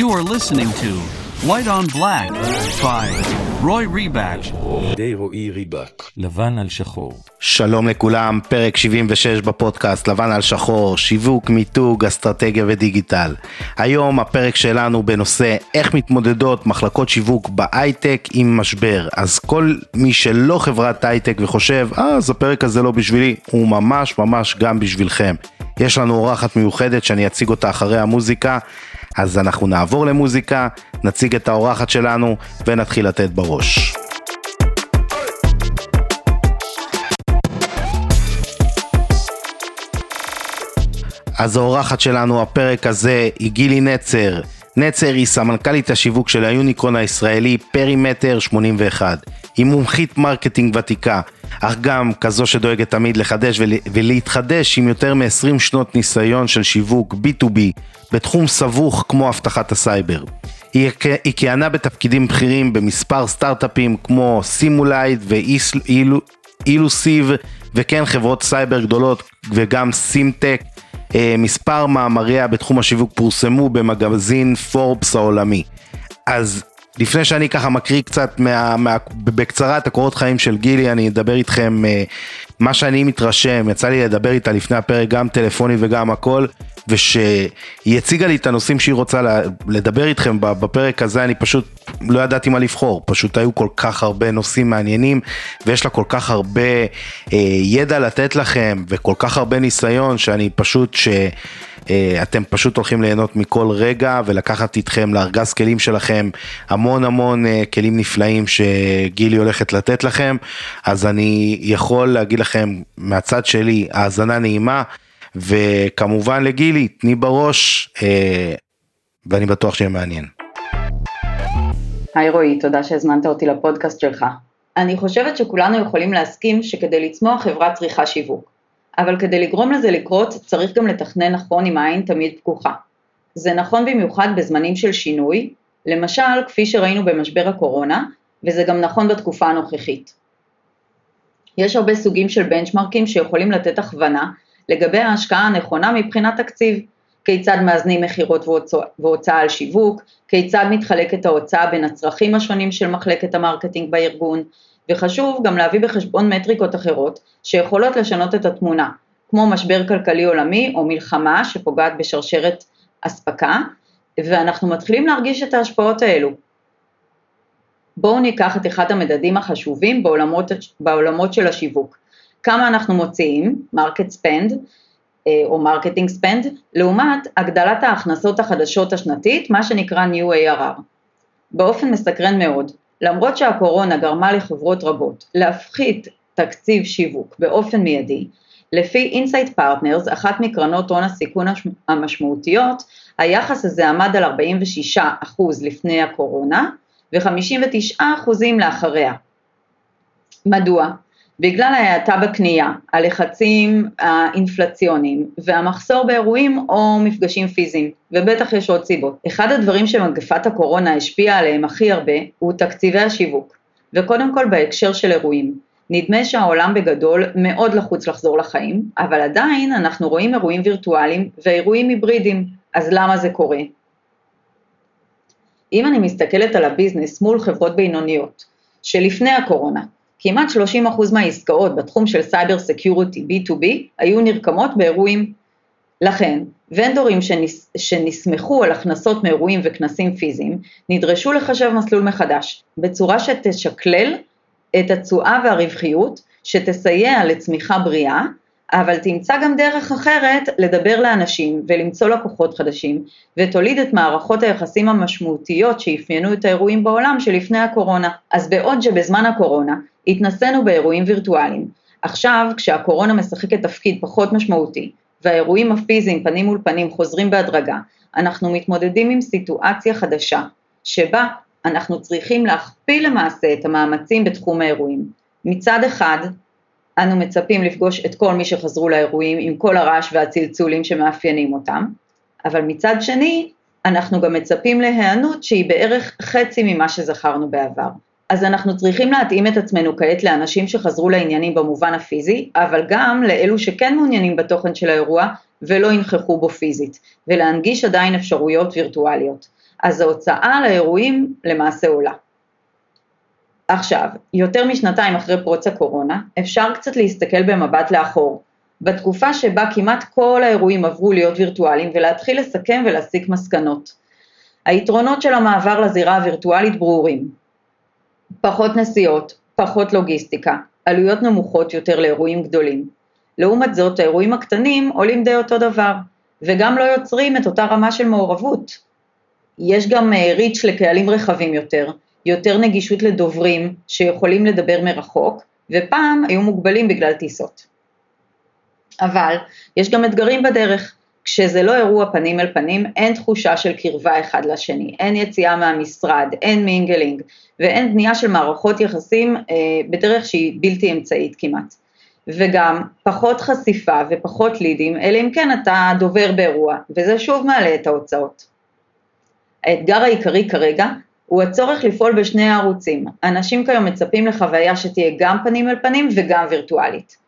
You are listening to White on Black by Roy Rebatch. די רועי ריבק. לבן על שחור. שלום לכולם, פרק 76 בפודקאסט לבן על שחור, שיווק, מיתוג, אסטרטגיה ודיגיטל. היום הפרק שלנו בנושא איך מתמודדות מחלקות שיווק בהייטק עם משבר. אז כל מי שלא חברת הייטק וחושב, אה, אז הפרק הזה לא בשבילי, הוא ממש ממש גם בשבילכם. יש לנו אורחת מיוחדת שאני אציג אותה אחרי המוזיקה. אז אנחנו נעבור למוזיקה, נציג את האורחת שלנו ונתחיל לתת בראש. אז האורחת שלנו הפרק הזה היא גילי נצר. נצר היא סמנכ"לית השיווק של היוניקרון הישראלי Perimeter 81. היא מומחית marketing ותיקה, אך גם כזו שדואגת תמיד לחדש ול, ולהתחדש עם יותר מ-20 שנות ניסיון של שיווק B2B בתחום סבוך כמו אבטחת הסייבר. היא כיהנה בתפקידים בכירים במספר סטארט-אפים כמו Cymulate ו Illusive וכן חברות סייבר גדולות וגם Symantec. אה, מספר מאמריה בתחום השיווק פורסמו במגזין פורבס העולמי. אז לפני שאני ככה מקריא קצת מה, מה, בקצרה את הקורות חיים של גילי, אני אדבר איתכם אה, מה שאני מתרשם, יצא לי לדבר איתה לפני הפרק גם טלפונית וגם הכל, ושהיא הציגה לי את הנושאים שהיא רוצה לדבר איתכם בפרק הזה, אני פשוט לא ידעתי מה לבחור, פשוט היו כל כך הרבה נושאים מעניינים, ויש לה כל כך הרבה אה, ידע לתת לכם, וכל כך הרבה ניסיון, שאני פשוט, ש... אה, פשוט הולכים ליהנות מכל רגע ולקחת איתכם לארגז כלים שלכם. המון המון אה, כלים נפלאים שגילי הולכת לתת לכם, אז אני יכול להגיד לכם מהצד שלי האזנה נעימה, וכמובן לגילי, תני בראש, אה, ואני בטוח שיהיה מעניין. היי רועי, תודה שהזמנת אותי לפודקאסט שלך. אני חושבת שכולנו יכולים להסכים שכדי לצמוח חברה צריכה שיווק. אבל כדי לגרום לזה לקרות צריך גם לתכנן נכון עם העין תמיד פקוחה. זה נכון במיוחד בזמנים של שינוי, למשל כפי שראינו במשבר הקורונה, וזה גם נכון בתקופה הנוכחית. יש הרבה סוגים של בנצ'מרקים שיכולים לתת הכוונה לגבי ההשקעה הנכונה מבחינת תקציב, כיצד מאזנים מכירות והוצאה על שיווק, כיצד מתחלקת ההוצאה בין הצרכים השונים של מחלקת ה marketing בארגון, וחשוב גם להביא בחשבון מטריקות אחרות שיכולות לשנות את התמונה, כמו משבר כלכלי עולמי או מלחמה שפוגעת בשרשרת אספקה, ואנחנו מתחילים להרגיש את ההשפעות האלו. בואו ניקח את אחד המדדים החשובים בעולמות, בעולמות של השיווק. כמה אנחנו מוציאים, market spend, אה, או marketing spend, לעומת הגדלת ההכנסות החדשות השנתית, מה שנקרא New ARR. באופן מסקרן מאוד, למרות שהקורונה גרמה לחברות רבות להפחית תקציב שיווק באופן מיידי, לפי Insight Partners, אחת מקרנות הון הסיכון המשמעותיות, היחס הזה עמד על 46% לפני הקורונה ו-59% לאחריה. מדוע? בגלל ההאטה בקנייה, הלחצים האינפלציוניים והמחסור באירועים או מפגשים פיזיים, ובטח יש עוד סיבות. אחד הדברים שמגפת הקורונה השפיעה עליהם הכי הרבה הוא תקציבי השיווק, וקודם כל בהקשר של אירועים. נדמה שהעולם בגדול מאוד לחוץ לחזור לחיים, אבל עדיין אנחנו רואים אירועים וירטואליים ואירועים היברידיים, אז למה זה קורה? אם אני מסתכלת על ה business מול חברות בינוניות, שלפני הקורונה, כמעט 30% מהעסקאות בתחום של cyber security B2B היו נרקמות באירועים. לכן, ונדורים שנס, שנסמכו על הכנסות מאירועים וכנסים פיזיים, נדרשו לחשב מסלול מחדש, בצורה שתשקלל את התשואה והרווחיות, שתסייע לצמיחה בריאה, אבל תמצא גם דרך אחרת לדבר לאנשים ולמצוא לקוחות חדשים, ותוליד את מערכות היחסים המשמעותיות שאפיינו את האירועים בעולם שלפני הקורונה. אז בעוד שבזמן הקורונה התנסינו באירועים וירטואליים. עכשיו, כשהקורונה משחקת תפקיד פחות משמעותי, והאירועים הפיזיים פנים מול פנים חוזרים בהדרגה, אנחנו מתמודדים עם סיטואציה חדשה, שבה אנחנו צריכים להכפיל למעשה את המאמצים בתחום האירועים. מצד אחד, אנו מצפים לפגוש את כל מי שחזרו לאירועים עם כל הרעש והצלצולים שמאפיינים אותם, אבל מצד שני, אנחנו גם מצפים להיענות שהיא בערך חצי ממה שזכרנו בעבר. אז אנחנו צריכים להתאים את עצמנו כעת לאנשים שחזרו לעניינים במובן הפיזי, אבל גם לאלו שכן מעוניינים בתוכן של האירוע ולא ינכחו בו פיזית, ולהנגיש עדיין אפשרויות וירטואליות. אז ההוצאה לאירועים למעשה עולה. עכשיו, יותר משנתיים אחרי פרוץ הקורונה, אפשר קצת להסתכל במבט לאחור, בתקופה שבה כמעט כל האירועים עברו להיות וירטואליים ולהתחיל לסכם ולהסיק מסקנות. היתרונות של המעבר לזירה הווירטואלית ברורים. פחות נסיעות, פחות לוגיסטיקה, עלויות נמוכות יותר לאירועים גדולים. לעומת זאת, האירועים הקטנים עולים די אותו דבר, וגם לא יוצרים את אותה רמה של מעורבות. יש גם reach לקהלים רחבים יותר, יותר נגישות לדוברים שיכולים לדבר מרחוק, ופעם היו מוגבלים בגלל טיסות. אבל יש גם אתגרים בדרך. כשזה לא אירוע פנים אל פנים, אין תחושה של קרבה אחד לשני, אין יציאה מהמשרד, אין mingling, ואין בנייה של מערכות יחסים אה, בדרך שהיא בלתי אמצעית כמעט. וגם פחות חשיפה ופחות לידים, אלא אם כן אתה דובר באירוע, וזה שוב מעלה את ההוצאות. האתגר העיקרי כרגע הוא הצורך לפעול בשני הערוצים. אנשים כיום מצפים לחוויה שתהיה גם פנים אל פנים וגם וירטואלית.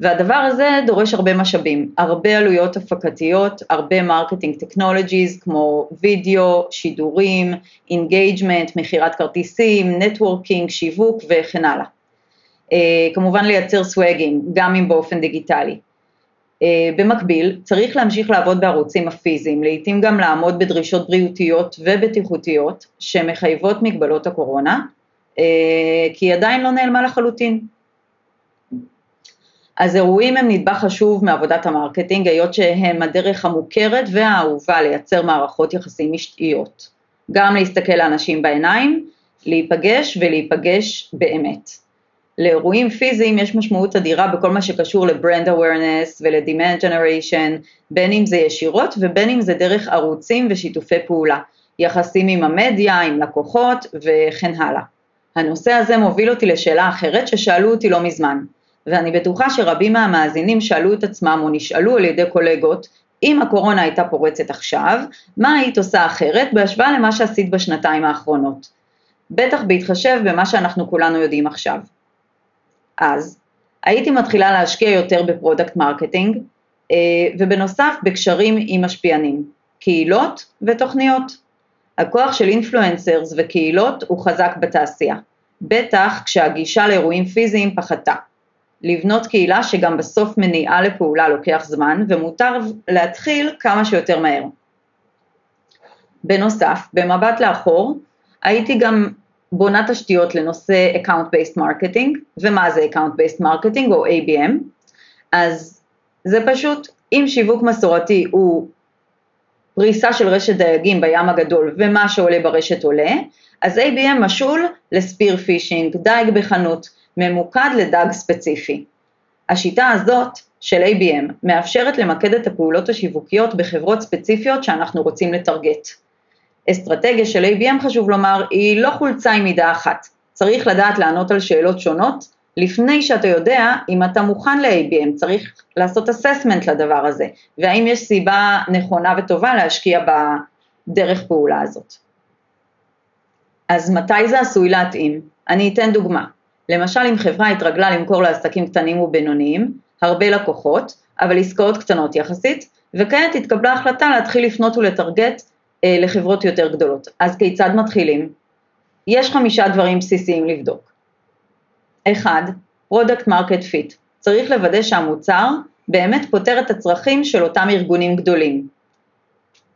והדבר הזה דורש הרבה משאבים, הרבה עלויות הפקתיות, הרבה marketing technologies כמו וידאו, שידורים, engagement, מכירת כרטיסים, networking, שיווק וכן הלאה. אה, כמובן לייצר סוואגים, גם אם באופן דיגיטלי. אה, במקביל, צריך להמשיך לעבוד בערוצים הפיזיים, לעתים גם לעמוד בדרישות בריאותיות ובטיחותיות שמחייבות מגבלות הקורונה, אה, כי היא עדיין לא נעלמה לחלוטין. אז אירועים הם נדבך חשוב מעבודת ה marketing, היות שהם הדרך המוכרת והאהובה לייצר מערכות יחסים משמעותיות. גם להסתכל לאנשים בעיניים, להיפגש ולהיפגש באמת. לאירועים פיזיים יש משמעות אדירה בכל מה שקשור לברנד אווירנס ול-demand generation, בין אם זה ישירות ובין אם זה דרך ערוצים ושיתופי פעולה, יחסים עם המדיה, עם לקוחות וכן הלאה. הנושא הזה מוביל אותי לשאלה אחרת ששאלו אותי לא מזמן. ואני בטוחה שרבים מהמאזינים שאלו את עצמם או נשאלו על ידי קולגות, אם הקורונה הייתה פורצת עכשיו, מה היית עושה אחרת בהשוואה למה שעשית בשנתיים האחרונות? בטח בהתחשב במה שאנחנו כולנו יודעים עכשיו. אז, הייתי מתחילה להשקיע יותר ב product marketing, אה, ובנוסף בקשרים עם משפיענים, קהילות ותוכניות. הכוח של influencers וקהילות הוא חזק בתעשייה, בטח כשהגישה לאירועים פיזיים פחתה. לבנות קהילה שגם בסוף מניעה לפעולה לוקח זמן, ומותר להתחיל כמה שיותר מהר. בנוסף, במבט לאחור, הייתי גם בונה תשתיות לנושא Account-Based Marketing, ומה זה Account-Based Marketing או ABM? אז זה פשוט, אם שיווק מסורתי הוא פריסה של רשת דייגים בים הגדול ומה שעולה ברשת עולה, אז ABM משול לספיר פישינג, דייג בחנות, ממוקד לדג ספציפי. השיטה הזאת של ABM מאפשרת למקד את הפעולות השיווקיות בחברות ספציפיות שאנחנו רוצים לטרגט. אסטרטגיה של ABM, חשוב לומר, היא לא חולצה עם מידה אחת. צריך לדעת לענות על שאלות שונות לפני שאתה יודע אם אתה מוכן ל-ABM, צריך לעשות אססמנט לדבר הזה, והאם יש סיבה נכונה וטובה להשקיע בדרך פעולה הזאת. אז מתי זה עשוי להתאים? אני אתן דוגמה. למשל אם חברה התרגלה למכור לעסקים קטנים ובינוניים, הרבה לקוחות, אבל עסקאות קטנות יחסית, וכעת התקבלה החלטה להתחיל לפנות ול target לחברות יותר גדולות. אז כיצד מתחילים? יש חמישה דברים בסיסיים לבדוק. אחד, product market fit, צריך לוודא שהמוצר באמת פותר את הצרכים של אותם ארגונים גדולים.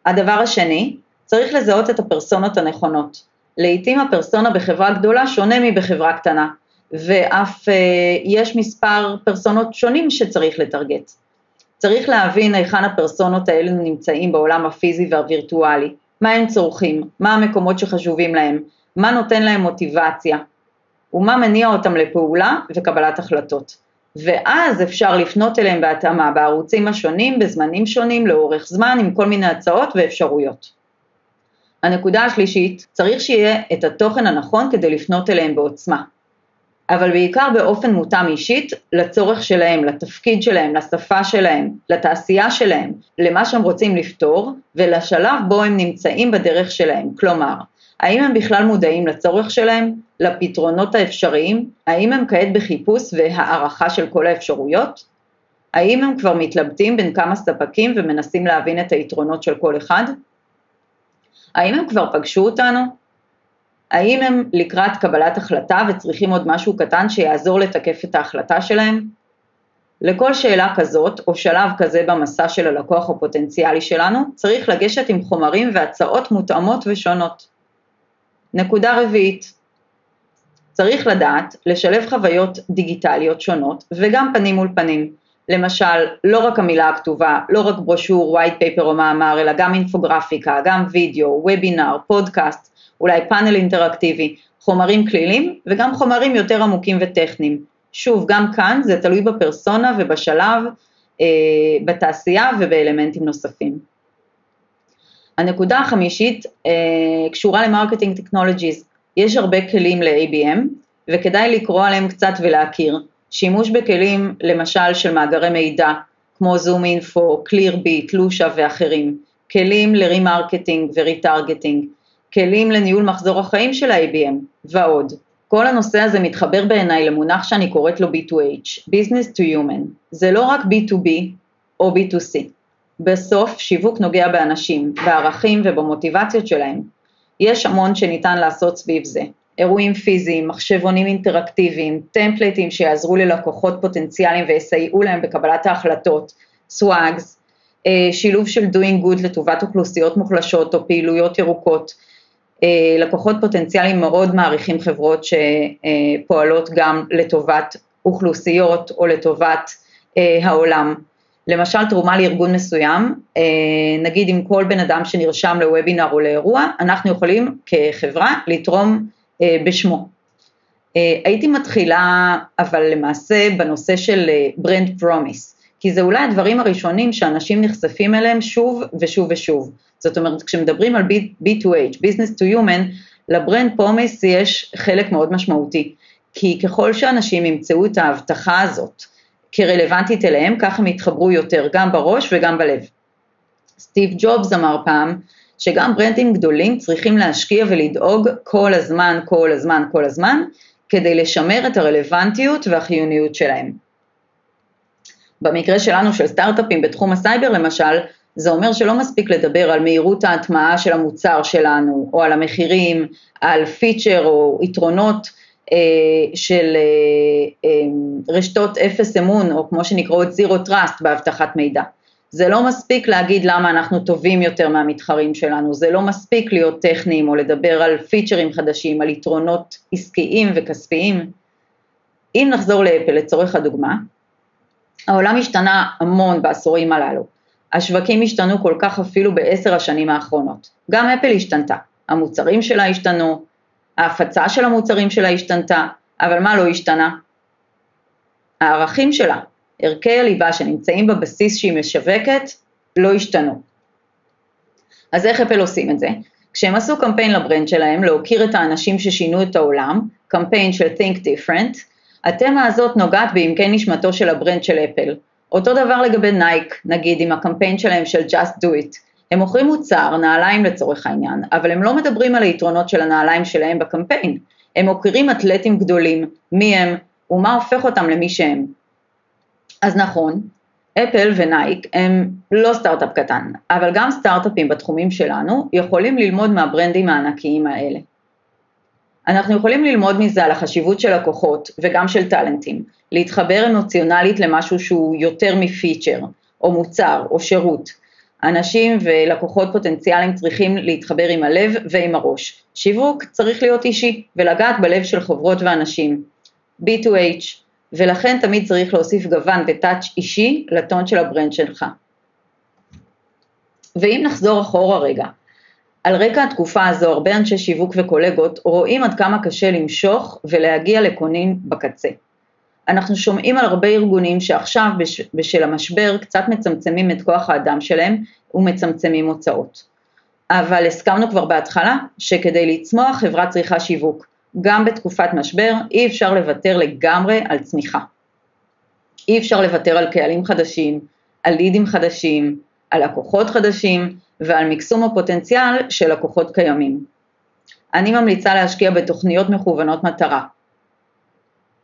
הדבר השני, צריך לזהות את הפרסונות הנכונות. לעתים הפרסונה בחברה גדולה שונה מבחברה קטנה, ואף אה, יש מספר פרסונות שונים שצריך לטרגט. צריך להבין היכן הפרסונות האלה נמצאים בעולם הפיזי והווירטואלי, מה הם צורכים, מה המקומות שחשובים להם, מה נותן להם מוטיבציה, ומה מניע אותם לפעולה וקבלת החלטות. ואז אפשר לפנות אליהם בהתאמה בערוצים השונים, בזמנים שונים, לאורך זמן, עם כל מיני הצעות ואפשרויות. הנקודה השלישית, צריך שיהיה את התוכן הנכון כדי לפנות אליהם בעוצמה. אבל בעיקר באופן מותאם אישית לצורך שלהם, לתפקיד שלהם, לשפה שלהם, לתעשייה שלהם, למה שהם רוצים לפתור ולשלב בו הם נמצאים בדרך שלהם. כלומר, האם הם בכלל מודעים לצורך שלהם, לפתרונות האפשריים, האם הם כעת בחיפוש והערכה של כל האפשרויות? האם הם כבר מתלבטים בין כמה ספקים ומנסים להבין את היתרונות של כל אחד? האם הם כבר פגשו אותנו? האם הם לקראת קבלת החלטה וצריכים עוד משהו קטן שיעזור לתקף את ההחלטה שלהם? לכל שאלה כזאת, או שלב כזה במסע של הלקוח הפוטנציאלי שלנו, צריך לגשת עם חומרים והצעות מותאמות ושונות. נקודה רביעית, צריך לדעת לשלב חוויות דיגיטליות שונות וגם פנים מול פנים. למשל, לא רק המילה הכתובה, לא רק ברושור, white paper או מאמר, אלא גם אינפוגרפיקה, גם וידאו, וובינר, פודקאסט, אולי פאנל אינטראקטיבי, חומרים קלילים וגם חומרים יותר עמוקים וטכניים. שוב, גם כאן זה תלוי בפרסונה ובשלב, אה, בתעשייה ובאלמנטים נוספים. הנקודה החמישית אה, קשורה ל marketing technologies. יש הרבה כלים ל-ABM, וכדאי לקרוא עליהם קצת ולהכיר. שימוש בכלים, למשל של מאגרי מידע, כמו ZoomInfo, Clearbit, Lusha ואחרים, כלים ל remarketing ו retargeting, כלים לניהול מחזור החיים של ה-ABM ועוד. כל הנושא הזה מתחבר בעיניי למונח שאני קוראת לו B2H, Business to Human. זה לא רק B2B או B2C. בסוף שיווק נוגע באנשים, בערכים ובמוטיבציות שלהם. יש המון שניתן לעשות סביב זה. אירועים פיזיים, מחשבונים אינטראקטיביים, טמפלייטים שיעזרו ללקוחות פוטנציאליים ויסייעו להם בקבלת ההחלטות, סוואגס, אה, שילוב של doing good לטובת אוכלוסיות מוחלשות או פעילויות ירוקות. אה, לקוחות פוטנציאליים מאוד מעריכים חברות שפועלות גם לטובת אוכלוסיות או לטובת אה, העולם. למשל תרומה לארגון מסוים, נגיד עם כל בן אדם שנרשם לוובינר או לאירוע, אנחנו יכולים כחברה לתרום בשמו. הייתי מתחילה אבל למעשה בנושא של brand promise, כי זה אולי הדברים הראשונים שאנשים נחשפים אליהם שוב ושוב ושוב. זאת אומרת, כשמדברים על B2H, Business to Human, ל brand promise יש חלק מאוד משמעותי, כי ככל שאנשים ימצאו את ההבטחה הזאת כרלוונטית אליהם, כך הם יתחברו יותר, גם בראש וגם בלב. סטיב ג'ובס אמר פעם, שגם ברנדים גדולים צריכים להשקיע ולדאוג כל הזמן, כל הזמן, כל הזמן, כדי לשמר את הרלוונטיות והחיוניות שלהם. במקרה שלנו של סטארט-אפים בתחום הסייבר למשל, זה אומר שלא מספיק לדבר על מהירות ההטמעה של המוצר שלנו, או על המחירים, על פיצ'ר או יתרונות אה, של אה, אה, רשתות אפס אמון, או כמו שנקראות zero trust באבטחת מידע. זה לא מספיק להגיד למה אנחנו טובים יותר מהמתחרים שלנו, זה לא מספיק להיות טכניים או לדבר על פיצ'רים חדשים, על יתרונות עסקיים וכספיים. אם נחזור לאפל לצורך הדוגמה, העולם השתנה המון בעשורים הללו. השווקים השתנו כל כך אפילו בעשר השנים האחרונות. גם אפל השתנתה, המוצרים שלה השתנו, ההפצה של המוצרים שלה השתנתה, אבל מה לא השתנה? הערכים שלה, ערכי הליבה שנמצאים בבסיס שהיא משווקת, לא השתנו. אז איך אפל עושים את זה? כשהם עשו קמפיין לברנד שלהם, להוקיר את האנשים ששינו את העולם, קמפיין של Think Different, התמה הזאת נוגעת בעמקי נשמתו של הברנד של אפל. אותו דבר לגבי נייק, נגיד עם הקמפיין שלהם של Just Do It. הם מוכרים מוצר, נעליים לצורך העניין, אבל הם לא מדברים על היתרונות של הנעליים שלהם בקמפיין. הם מוכרים אתלטים גדולים, מי הם ומה הופך אותם למי שהם. אז נכון, אפל ונייק הם לא סטארט-אפ קטן, אבל גם סטארט-אפים בתחומים שלנו יכולים ללמוד מהברנדים הענקיים האלה. אנחנו יכולים ללמוד מזה על החשיבות של לקוחות וגם של טאלנטים, להתחבר אמוציונלית למשהו שהוא יותר מפיצ'ר, או מוצר, או שירות. אנשים ולקוחות פוטנציאליים צריכים להתחבר עם הלב ועם הראש. שיווק צריך להיות אישי ולגעת בלב של חברות ואנשים. B2H, ולכן תמיד צריך להוסיף גוון ו touch אישי לטון של הברנד שלך. ואם נחזור אחורה רגע, על רקע התקופה הזו הרבה אנשי שיווק וקולגות רואים עד כמה קשה למשוך ולהגיע לקונים בקצה. אנחנו שומעים על הרבה ארגונים שעכשיו בש, בשל המשבר קצת מצמצמים את כוח האדם שלהם ומצמצמים הוצאות. אבל הסכמנו כבר בהתחלה שכדי לצמוח חברה צריכה שיווק, גם בתקופת משבר אי אפשר לוותר לגמרי על צמיחה. אי אפשר לוותר על קהלים חדשים, על לידים חדשים, על לקוחות חדשים ועל מקסום הפוטנציאל של לקוחות קיימים. אני ממליצה להשקיע בתוכניות מכוונות מטרה.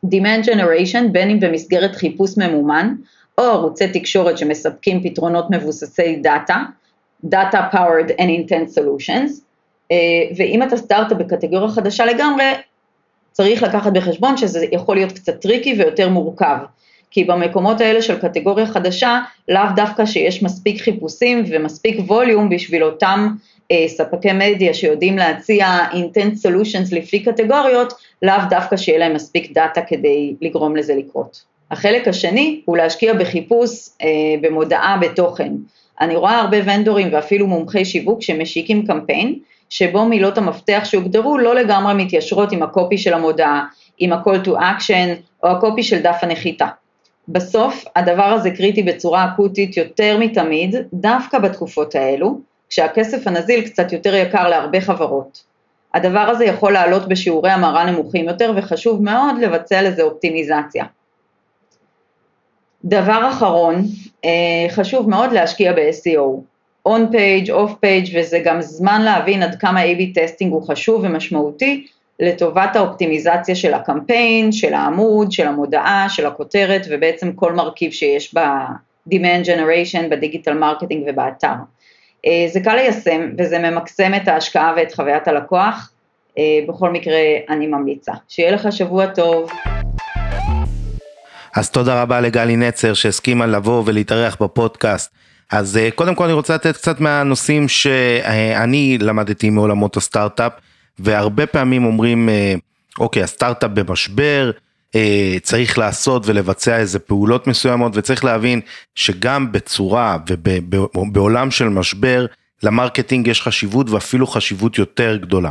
Demand Generation בין אם במסגרת חיפוש ממומן או ערוצי תקשורת שמספקים פתרונות מבוססי דאטה, Data Powered and Intent Solutions, ואם אתה סטארט-אפ בקטגוריה חדשה לגמרי, צריך לקחת בחשבון שזה יכול להיות קצת טריקי ויותר מורכב. כי במקומות האלה של קטגוריה חדשה, לאו דווקא שיש מספיק חיפושים ומספיק ווליום בשביל אותם אה, ספקי מדיה שיודעים להציע intent solutions לפי קטגוריות, לאו דווקא שיהיה להם מספיק דאטה כדי לגרום לזה לקרות. החלק השני הוא להשקיע בחיפוש אה, במודעה בתוכן. אני רואה הרבה ונדורים ואפילו מומחי שיווק שמשיקים קמפיין, שבו מילות המפתח שהוגדרו לא לגמרי מתיישרות עם הקופי של המודעה, עם ה-call to action או הקופי של דף הנחיתה. בסוף הדבר הזה קריטי בצורה אקוטית יותר מתמיד, דווקא בתקופות האלו, כשהכסף הנזיל קצת יותר יקר להרבה חברות. הדבר הזה יכול לעלות בשיעורי המרה נמוכים יותר וחשוב מאוד לבצע לזה אופטימיזציה. דבר אחרון, אה, חשוב מאוד להשקיע ב-SEO. on page, off page, וזה גם זמן להבין עד כמה A-B testing הוא חשוב ומשמעותי לטובת האופטימיזציה של הקמפיין, של העמוד, של המודעה, של הכותרת, ובעצם כל מרכיב שיש ב-Demand Generation, ב digital marketing ובאתר. אה, זה קל ליישם וזה ממקסם את ההשקעה ואת חוויית הלקוח. אה, בכל מקרה, אני ממליצה. שיהיה לך שבוע טוב. אז תודה רבה לגלי נצר שהסכימה לבוא ולהתארח בפודקאסט. אז אה, קודם כל אני רוצה לתת קצת מהנושאים שאני למדתי מעולמות הסטארט-אפ, והרבה פעמים אומרים, אוקיי, הסטארט-אפ במשבר, צריך לעשות ולבצע איזה פעולות מסוימות, וצריך להבין שגם בצורה ובעולם של משבר, ל marketing יש חשיבות ואפילו חשיבות יותר גדולה.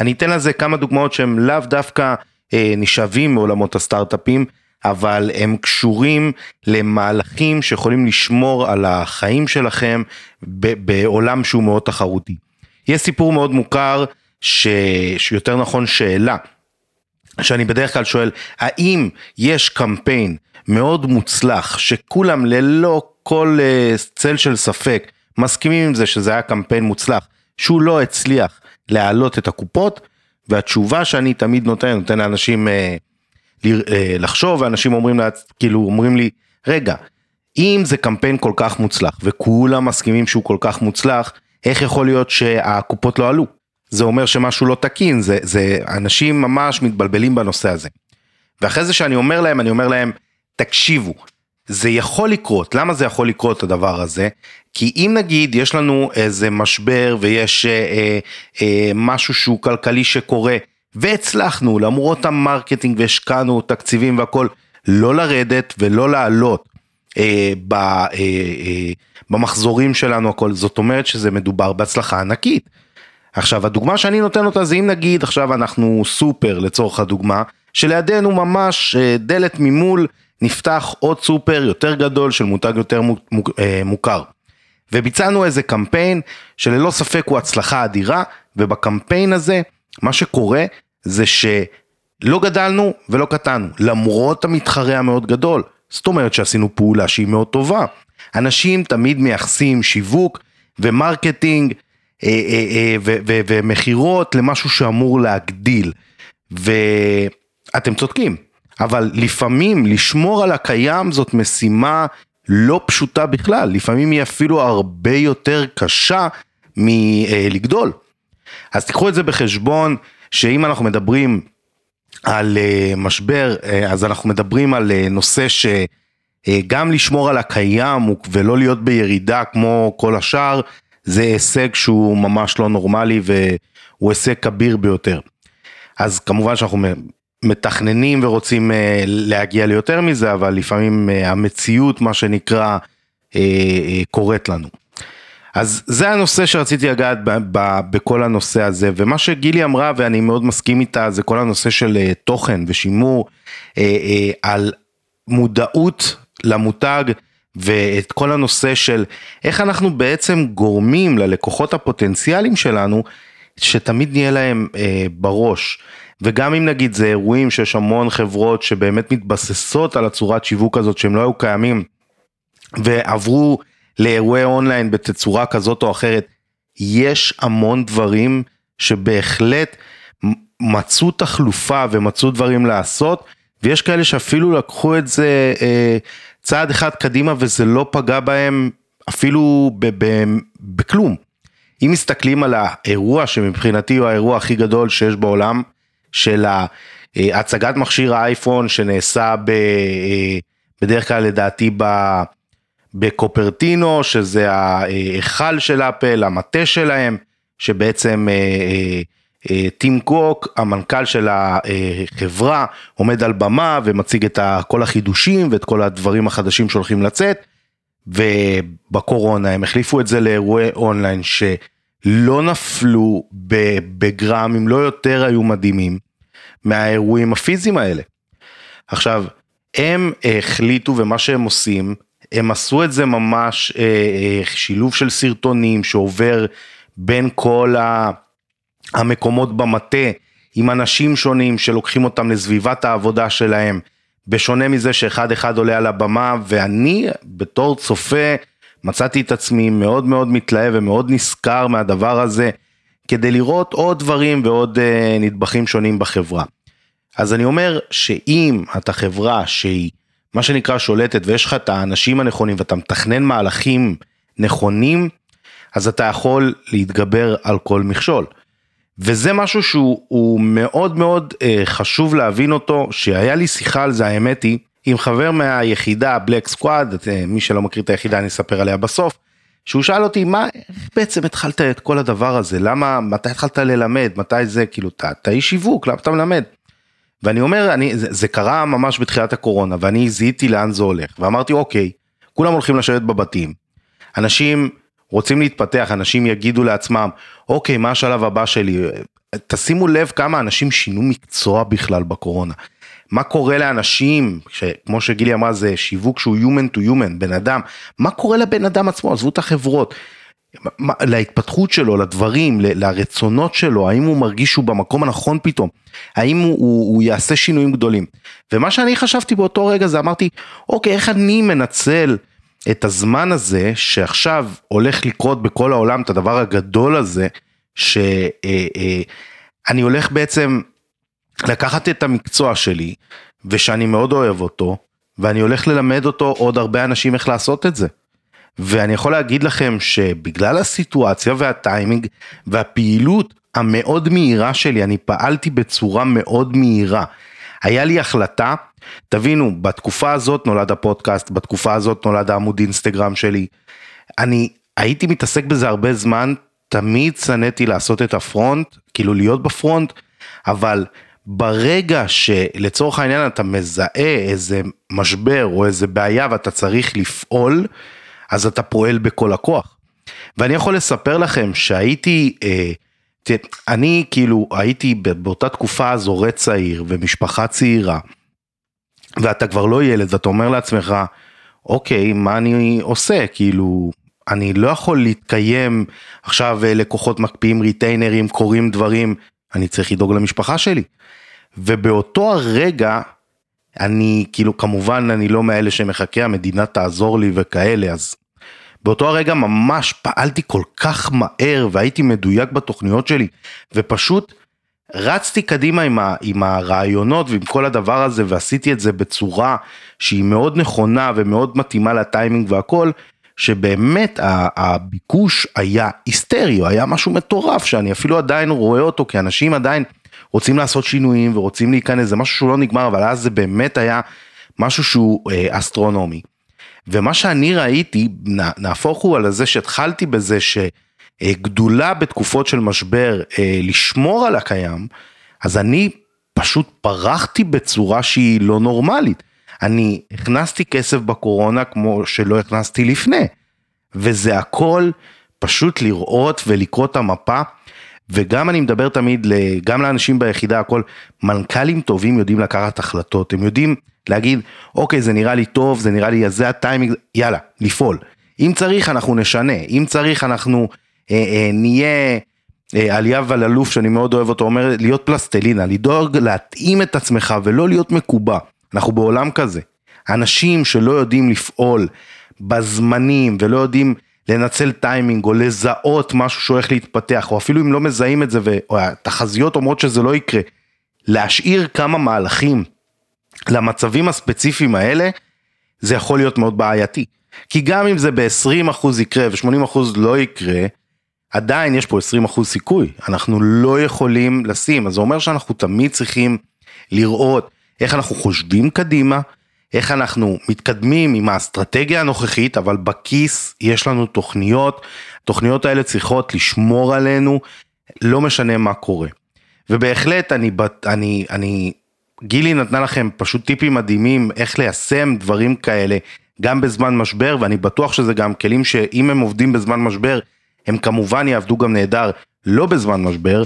אני אתן לזה כמה דוגמאות שהם לאו דווקא נשאבים מעולמות הסטארט-אפים, אבל הם קשורים למהלכים שיכולים לשמור על החיים שלכם בעולם שהוא מאוד תחרותי. יש סיפור מאוד מוכר, ש... שיותר נכון שאלה, שאני בדרך כלל שואל, האם יש קמפיין מאוד מוצלח שכולם ללא כל uh, צל של ספק מסכימים עם זה שזה היה קמפיין מוצלח, שהוא לא הצליח להעלות את הקופות, והתשובה שאני תמיד נותן, נותן לאנשים uh, אה, לחשוב, ואנשים אומרים, לה, כאילו, אומרים לי, רגע, אם זה קמפיין כל כך מוצלח, וכולם מסכימים שהוא כל כך מוצלח, איך יכול להיות שהקופות לא עלו? זה אומר שמשהו לא תקין, זה, זה, אנשים ממש מתבלבלים בנושא הזה. ואחרי זה שאני אומר להם, אני אומר להם, תקשיבו, זה יכול לקרות, למה זה יכול לקרות הדבר הזה? כי אם נגיד יש לנו איזה משבר ויש אה, אה, אה, משהו שהוא כלכלי שקורה, והצלחנו למרות המרקטינג והשקענו תקציבים והכל, לא לרדת ולא לעלות אה, ב, אה, אה, במחזורים שלנו הכל, זאת אומרת שזה מדובר בהצלחה ענקית. עכשיו הדוגמה שאני נותן אותה זה אם נגיד עכשיו אנחנו סופר לצורך הדוגמה, שלידינו ממש אה, דלת ממול נפתח עוד סופר יותר גדול של מותג יותר אה, מוכר. וביצענו איזה קמפיין שללא ספק הוא הצלחה אדירה, ובקמפיין הזה מה שקורה זה שלא גדלנו ולא קטנו, למרות המתחרה המאוד גדול. זאת אומרת שעשינו פעולה שהיא מאוד טובה. אנשים תמיד מייחסים שיווק ומרקטינג ומכירות למשהו שאמור להגדיל. ואתם צודקים, אבל לפעמים לשמור על הקיים זאת משימה לא פשוטה בכלל, לפעמים היא אפילו הרבה יותר קשה מלגדול. אז תיקחו את זה בחשבון, שאם אנחנו מדברים על משבר, אז אנחנו מדברים על נושא שגם לשמור על הקיים ולא להיות בירידה כמו כל השאר, זה הישג שהוא ממש לא נורמלי והוא הישג כביר ביותר. אז כמובן שאנחנו מתכננים ורוצים אה, להגיע ליותר מזה, אבל לפעמים אה, המציאות, מה שנקרא, אה, קורית לנו. אז זה הנושא שרציתי לגעת בכל הנושא הזה, ומה שגילי אמרה, ואני מאוד מסכים איתה, זה כל הנושא של תוכן ושימור על מודעות למותג. ואת כל הנושא של איך אנחנו בעצם גורמים ללקוחות הפוטנציאליים שלנו, שתמיד נהיה להם אה, בראש. וגם אם נגיד זה אירועים שיש המון חברות שבאמת מתבססות על הצורת שיווק הזאת שהם לא היו קיימים ועברו לאירועי אונליין בתצורה כזאת או אחרת, יש המון דברים שבהחלט מצאו תחלופה ומצאו דברים לעשות ויש כאלה שאפילו לקחו את זה אה, צעד אחד קדימה וזה לא פגע בהם אפילו בכלום. אם מסתכלים על האירוע שמבחינתי הוא האירוע הכי גדול שיש בעולם, של הצגת מכשיר האייפון שנעשה ב, בדרך כלל לדעתי ב, בקופרטינו, שזה ההיכל של אפל, המטה שלהם, שבעצם אה, אה, אה, טים קוק, המנכ"ל של החברה, עומד על במה ומציג את כל החידושים ואת כל הדברים החדשים שהולכים לצאת. ובקורונה הם החליפו את זה לאירועי אונליין שלא נפלו בגרם, אם לא יותר היו מדהימים, מהאירועים הפיזיים האלה. עכשיו, הם החליטו ומה שהם עושים, הם עשו את זה ממש אה, אה, שילוב של סרטונים שעובר בין כל המקומות במטה עם אנשים שונים שלוקחים אותם לסביבת העבודה שלהם, בשונה מזה שאחד אחד עולה על הבמה ואני בתור צופה מצאתי את עצמי מאוד מאוד מתלהב ומאוד נשכר מהדבר הזה כדי לראות עוד דברים ועוד uh, נדבכים שונים בחברה. אז אני אומר שאם אתה חברה שהיא מה שנקרא שולטת ויש לך את האנשים הנכונים ואתה מתכנן מהלכים נכונים, אז אתה יכול להתגבר על כל מכשול. וזה משהו שהוא מאוד מאוד אה, חשוב להבין אותו, שהיה לי שיחה על זה האמת היא, עם חבר מהיחידה בלק סקוואד, אה, מי שלא מכיר את היחידה אני אספר עליה בסוף, שהוא שאל אותי מה, איך בעצם התחלת את כל הדבר הזה, למה, מתי התחלת ללמד, מתי זה, כאילו, אתה איש שיווק, למה אתה מלמד? ואני אומר, אני, זה, זה קרה ממש בתחילת הקורונה, ואני זיהיתי לאן זה הולך, ואמרתי, אוקיי, כולם הולכים לשבת בבתים, אנשים רוצים להתפתח, אנשים יגידו לעצמם, אוקיי, מה השלב הבא שלי? תשימו לב כמה אנשים שינו מקצוע בכלל בקורונה. מה קורה לאנשים, כמו שגילי אמרה, זה שיווק שהוא human to human, בן אדם, מה קורה לבן אדם עצמו, עזבו את החברות, מה, להתפתחות שלו, לדברים, ל, לרצונות שלו, האם הוא מרגיש שהוא במקום הנכון פתאום, האם הוא, הוא, הוא יעשה שינויים גדולים. ומה שאני חשבתי באותו רגע זה אמרתי, אוקיי, איך אני מנצל את הזמן הזה שעכשיו הולך לקרות בכל העולם, את הדבר הגדול הזה, שאני אה, אה, הולך בעצם לקחת את המקצוע שלי, ושאני מאוד אוהב אותו, ואני הולך ללמד אותו עוד הרבה אנשים איך לעשות את זה. ואני יכול להגיד לכם שבגלל הסיטואציה והטיימינג והפעילות המאוד מהירה שלי, אני פעלתי בצורה מאוד מהירה. היה לי החלטה, תבינו, בתקופה הזאת נולד הפודקאסט, בתקופה הזאת נולד העמוד אינסטגרם שלי. אני הייתי מתעסק בזה הרבה זמן, תמיד שנאתי לעשות את הפרונט, כאילו להיות בפרונט, אבל ברגע שלצורך העניין אתה מזהה איזה משבר או איזה בעיה ואתה צריך לפעול, אז אתה פועל בכל הכוח. ואני יכול לספר לכם שהייתי, אה, תראה, אני כאילו הייתי באותה תקופה אז הורה צעיר ומשפחה צעירה, ואתה כבר לא ילד ואתה אומר לעצמך, אוקיי, מה אני עושה? כאילו, אני לא יכול להתקיים עכשיו אה, לקוחות מקפיאים ריטיינרים, קוראים דברים, אני צריך לדאוג למשפחה שלי. ובאותו הרגע, אני כאילו כמובן אני לא מאלה שמחכה המדינה תעזור לי וכאלה אז באותו הרגע ממש פעלתי כל כך מהר והייתי מדויק בתוכניות שלי ופשוט רצתי קדימה עם, ה, עם הרעיונות ועם כל הדבר הזה ועשיתי את זה בצורה שהיא מאוד נכונה ומאוד מתאימה לטיימינג והכל שבאמת הביקוש היה היסטרי, היה משהו מטורף שאני אפילו עדיין רואה אותו כי אנשים עדיין רוצים לעשות שינויים ורוצים להיכנס, זה משהו שהוא לא נגמר אבל אז זה באמת היה משהו שהוא אה, אסטרונומי. ומה שאני ראיתי, נהפוך הוא על זה שהתחלתי בזה שגדולה בתקופות של משבר אה, לשמור על הקיים, אז אני פשוט פרחתי בצורה שהיא לא נורמלית. אני הכנסתי כסף בקורונה כמו שלא הכנסתי לפני, וזה הכל פשוט לראות ולקרוא את המפה. וגם אני מדבר תמיד גם לאנשים ביחידה הכל מנכ"לים טובים יודעים לקחת החלטות הם יודעים להגיד, אוקיי, זה נראה לי טוב, זה נראה לי, זה הטיימינג, יאללה, לפעול. אם צריך, אנחנו נשנה, אם צריך, אנחנו אה, אה, נהיה... אה, עלייה וללוף שאני מאוד אוהב אותו אומר להיות פלסטלינה לדאוג להתאים את עצמך ולא להיות מקובע אנחנו בעולם כזה אנשים שלא יודעים לפעול בזמנים ולא יודעים לנצל טיימינג או לזהות משהו שהולך להתפתח או אפילו אם לא מזהים את זה והתחזיות אומרות שזה לא יקרה להשאיר כמה מהלכים למצבים הספציפיים האלה, זה יכול להיות מאוד בעייתי. כי גם אם זה ב-20% יקרה ו-80% לא יקרה, עדיין יש פה 20% סיכוי, אנחנו לא יכולים לשים, אז זה אומר שאנחנו תמיד צריכים לראות איך אנחנו חושבים קדימה, איך אנחנו מתקדמים עם האסטרטגיה הנוכחית, אבל בכיס יש לנו תוכניות, התוכניות האלה צריכות לשמור עלינו, לא משנה מה קורה. ובהחלט אני, אני, אני, גילי נתנה לכם פשוט טיפים מדהימים איך ליישם דברים כאלה גם בזמן משבר, ואני בטוח שזה גם כלים שאם הם עובדים בזמן משבר, הם כמובן יעבדו גם נהדר לא בזמן משבר,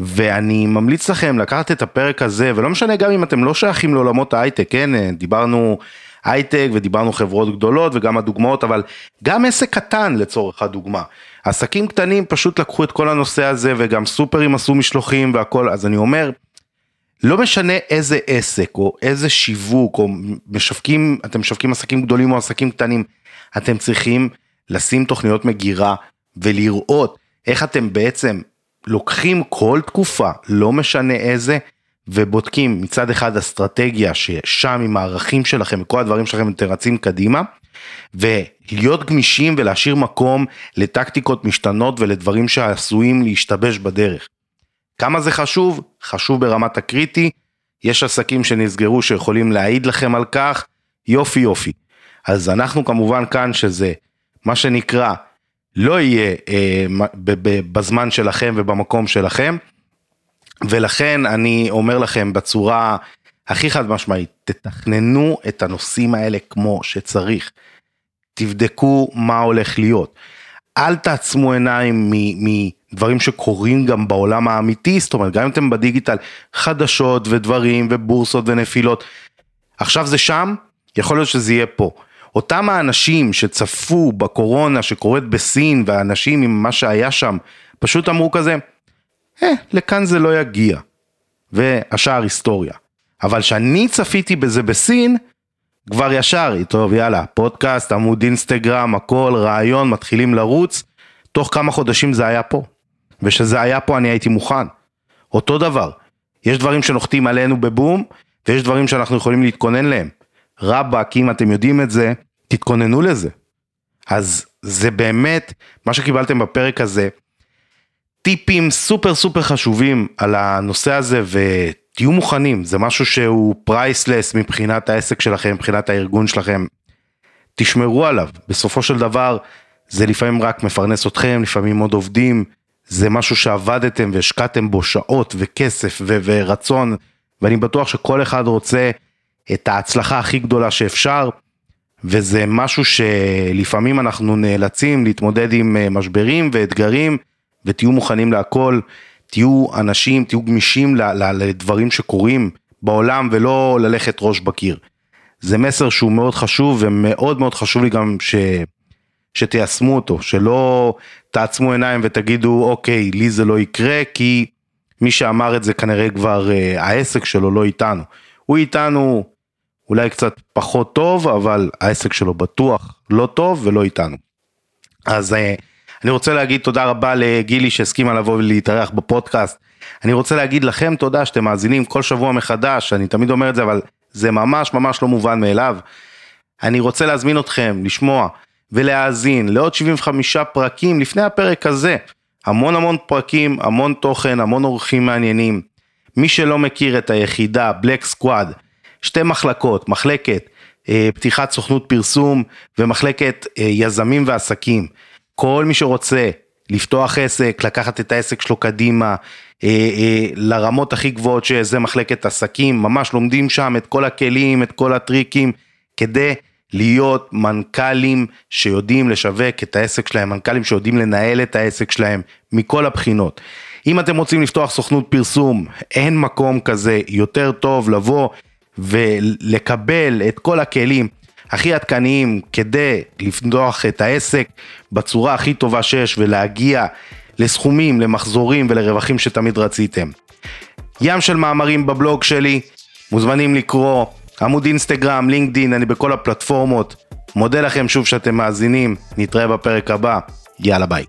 ואני ממליץ לכם לקחת את הפרק הזה, ולא משנה גם אם אתם לא שייכים לעולמות ההייטק, כן, דיברנו הייטק ודיברנו חברות גדולות וגם הדוגמאות, אבל גם עסק קטן לצורך הדוגמה. עסקים קטנים פשוט לקחו את כל הנושא הזה וגם סופרים עשו משלוחים והכל, אז אני אומר, לא משנה איזה עסק או איזה שיווק או משווקים, אתם משווקים עסקים גדולים או עסקים קטנים, אתם צריכים לשים תוכניות מגירה ולראות איך אתם בעצם לוקחים כל תקופה, לא משנה איזה, ובודקים מצד אחד אסטרטגיה ששם עם הערכים שלכם וכל הדברים שלכם אתם רצים קדימה, ולהיות גמישים ולהשאיר מקום לטקטיקות משתנות ולדברים שעשויים להשתבש בדרך. כמה זה חשוב? חשוב ברמת הקריטי, יש עסקים שנסגרו שיכולים להעיד לכם על כך, יופי יופי. אז אנחנו כמובן כאן שזה מה שנקרא לא יהיה אה, בזמן שלכם ובמקום שלכם, ולכן אני אומר לכם בצורה הכי חד משמעית, תתכננו את הנושאים האלה כמו שצריך. תבדקו מה הולך להיות. אל תעצמו עיניים מדברים שקורים גם בעולם האמיתי, זאת אומרת, גם אם אתם בדיגיטל, חדשות ודברים ובורסות ונפילות. עכשיו זה שם, יכול להיות שזה יהיה פה. אותם האנשים שצפו בקורונה שקורית בסין והאנשים עם מה שהיה שם, פשוט אמרו כזה, אה, לכאן זה לא יגיע. והשאר היסטוריה. אבל שאני צפיתי בזה בסין, כבר ישר, טוב יאללה, פודקאסט, עמוד אינסטגרם, הכל, רעיון, מתחילים לרוץ, תוך כמה חודשים זה היה פה. וכשזה היה פה אני הייתי מוכן. אותו דבר, יש דברים שנוחתים עלינו בבום, ויש דברים שאנחנו יכולים להתכונן להם. רבאק, אם אתם יודעים את זה, תתכוננו לזה. אז זה באמת, מה שקיבלתם בפרק הזה, טיפים סופר סופר חשובים על הנושא הזה ותהיו מוכנים, זה משהו שהוא priceless מבחינת העסק שלכם, מבחינת הארגון שלכם. תשמרו עליו, בסופו של דבר זה לפעמים רק מפרנס אתכם, לפעמים עוד עובדים, זה משהו שעבדתם והשקעתם בו שעות וכסף ו- ורצון, ואני בטוח שכל אחד רוצה את ההצלחה הכי גדולה שאפשר, וזה משהו שלפעמים אנחנו נאלצים להתמודד עם אה, משברים ואתגרים, ותהיו מוכנים להכל, תהיו אנשים, תהיו גמישים לדברים שקורים בעולם ולא ללכת ראש בקיר. זה מסר שהוא מאוד חשוב ומאוד מאוד חשוב לי גם ש... שתיישמו אותו, שלא תעצמו עיניים ותגידו אוקיי לי זה לא יקרה כי מי שאמר את זה כנראה כבר אה, העסק שלו לא איתנו. הוא איתנו אולי קצת פחות טוב, אבל העסק שלו בטוח לא טוב ולא איתנו. אז אה, אני רוצה להגיד תודה רבה לגילי שהסכימה לבוא ולהתארח בפודקאסט. אני רוצה להגיד לכם תודה שאתם מאזינים כל שבוע מחדש, אני תמיד אומר את זה, אבל זה ממש ממש לא מובן מאליו. אני רוצה להזמין אתכם לשמוע ולהאזין לעוד 75 פרקים לפני הפרק הזה. המון המון פרקים, המון תוכן, המון אורחים מעניינים. מי שלא מכיר את היחידה בלק סקוואד, שתי מחלקות, מחלקת אה, פתיחת סוכנות פרסום ומחלקת אה, יזמים ועסקים. כל מי שרוצה לפתוח עסק, לקחת את העסק שלו קדימה, אה, לרמות הכי גבוהות שזה מחלקת עסקים, ממש לומדים שם את כל הכלים, את כל הטריקים, כדי להיות מנכ"לים שיודעים לשווק את העסק שלהם, מנכ"לים שיודעים לנהל את העסק שלהם מכל הבחינות. אם אתם רוצים לפתוח סוכנות פרסום, אין מקום כזה יותר טוב לבוא ולקבל את כל הכלים הכי עדכניים כדי לפתוח את העסק בצורה הכי טובה שיש ולהגיע לסכומים, למחזורים ולרווחים שתמיד רציתם. ים של מאמרים בבלוג שלי, מוזמנים לקרוא, עמוד אינסטגרם, לינקדין, אני בכל הפלטפורמות. מודה לכם שוב שאתם מאזינים, נתראה בפרק הבא, יאללה ביי.